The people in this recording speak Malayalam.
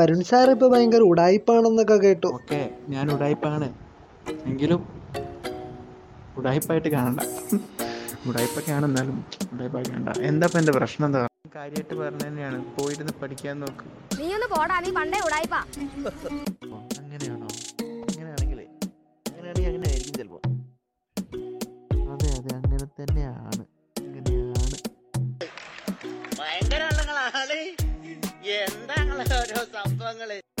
വരുൺ സാർ ഇപ്പൊ ഭയങ്കര ഉടായിപ്പാണെന്നൊക്കെ കേട്ടു. ഓക്കെ ഞാൻ ഉടായിപ്പാണ്. എങ്കിലും ഉടായിപ്പായിട്ട് കാണണ്ട. ഉടായിപ്പൊക്കെ ആണെന്നാലും ഉടായിപ്പായിട്ട് കാണണ്ട. എന്താ ഇപ്പൊ എന്റെ പ്രശ്നം എന്താ? കാര്യമായിട്ട് പറഞ്ഞു തന്നെയാണ്. പോയിരുന്ന് പഠിക്കാൻ നോക്ക്. നീ ഒന്ന് പോടാ നീ പണ്ടേ ഉടായിപ്പാ. അങ്ങനെയാണോ? അങ്ങനെയാണെങ്കിലേ അങ്ങനെയാണെങ്കിൽ അങ്ങനെ ആയിരിക്കും ചിലപ്പോ. അതെ അതെ അങ്ങനെ തന്നെയാണ്. അങ്ങനെയാണ്. ഭയങ്കര Thôi được.